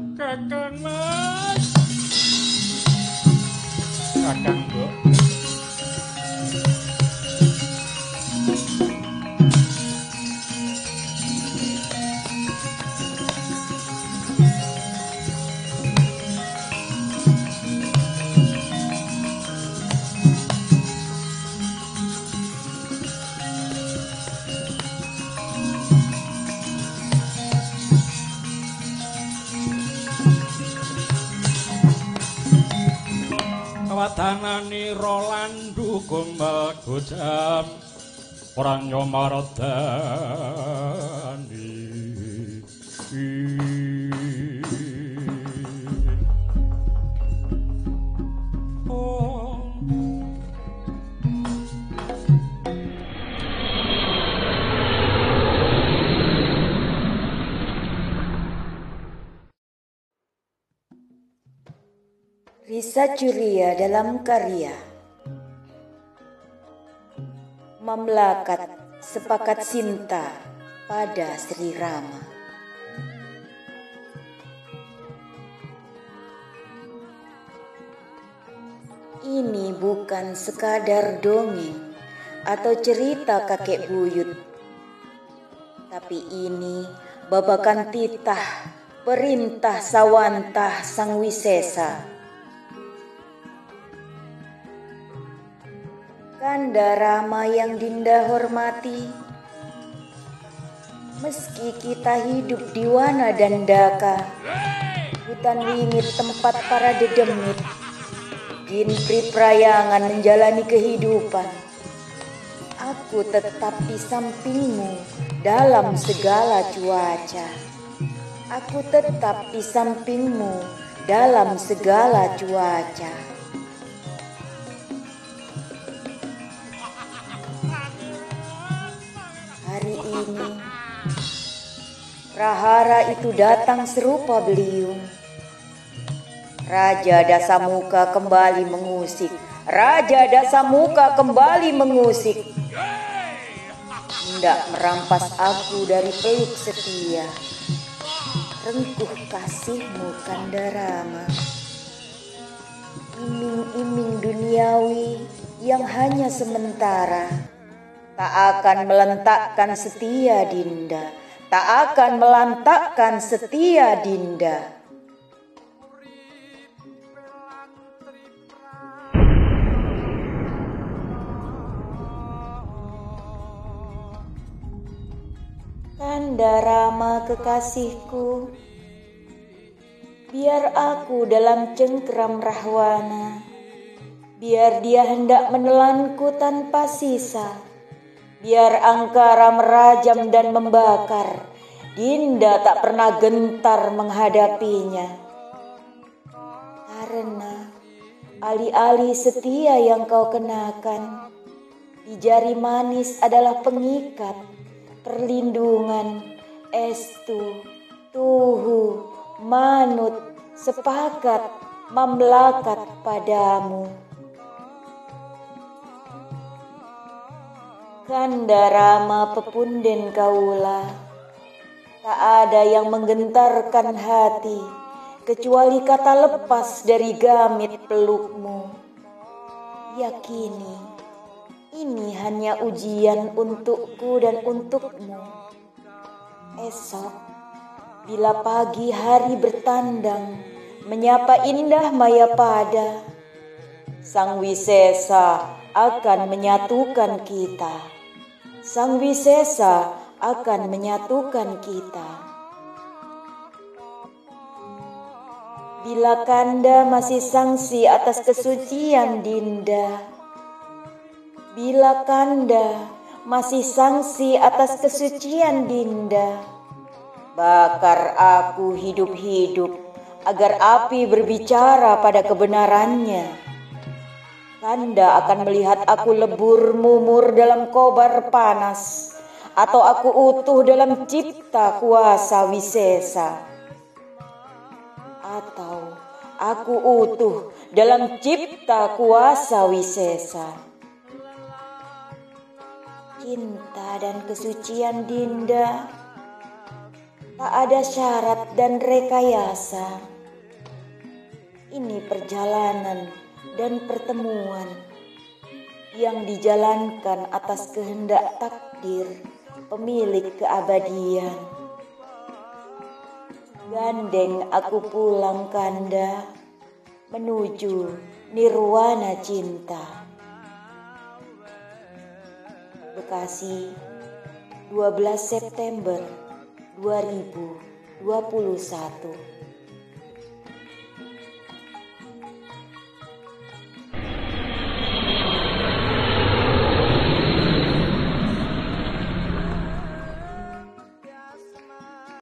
look at watanani rolandu kumbal kujam orang nyomarotani Mm-hmm. Risa Curia dalam karya. Mamlakat Sepakat Sinta pada Sri Rama. Ini bukan sekadar dongeng atau cerita kakek buyut Tapi ini babakan titah perintah sawantah sang wisesa Kanda Rama yang Dinda hormati. Meski kita hidup di wana dan daka Hutan wingit tempat para dedemit Jin priprayangan menjalani kehidupan. Aku tetap di sampingmu dalam segala cuaca. Aku tetap di sampingmu dalam segala cuaca Hari ini. Rahara itu datang serupa beliung. Raja Dasamuka kembali mengusik. Raja Dasamuka kembali mengusik. Hendak merampas aku dari peluk setia. Rengkuh kasihmu Kandarama. Iming-iming duniawi yang hanya sementara Tak akan melentakkan setia Dinda. Tak akan melantakkan setia Dinda. Kanda Rama kekasihku Biar aku dalam cengkeram rahwana. Biar dia hendak menelanku tanpa sisa Biar angkara merajam dan membakar. Dinda tak pernah gentar menghadapinya. Karena alih-alih setia yang kau kenakan Di jari manis adalah pengikat Perlindungan, estu, tuhu, manut, sepakat, mamlakat padamu Kanda Rama pepunden kaula. Tak ada yang menggentarkan hati Kecuali kata lepas dari gamit pelukmu. Yakini Ini hanya ujian untukku dan untukmu. Esok Bila pagi hari bertandang Menyapa indah maya pada Sang Wisesa akan menyatukan kita Sang Wisesa akan menyatukan kita. Bila Kanda masih sangsi atas kesucian Dinda, bila Kanda masih sangsi atas kesucian Dinda, bakar aku hidup-hidup agar api berbicara pada kebenarannya. Kanda akan melihat aku lebur mumur dalam kobar panas atau aku utuh dalam cipta kuasa wisesa atau aku utuh dalam cipta kuasa wisesa cinta dan kesucian Dinda Tak ada syarat dan rekayasa. Ini perjalanan dan pertemuan yang dijalankan atas kehendak takdir pemilik keabadian. Gandeng aku pulang kanda menuju nirwana cinta. Bekasi 12 September 2021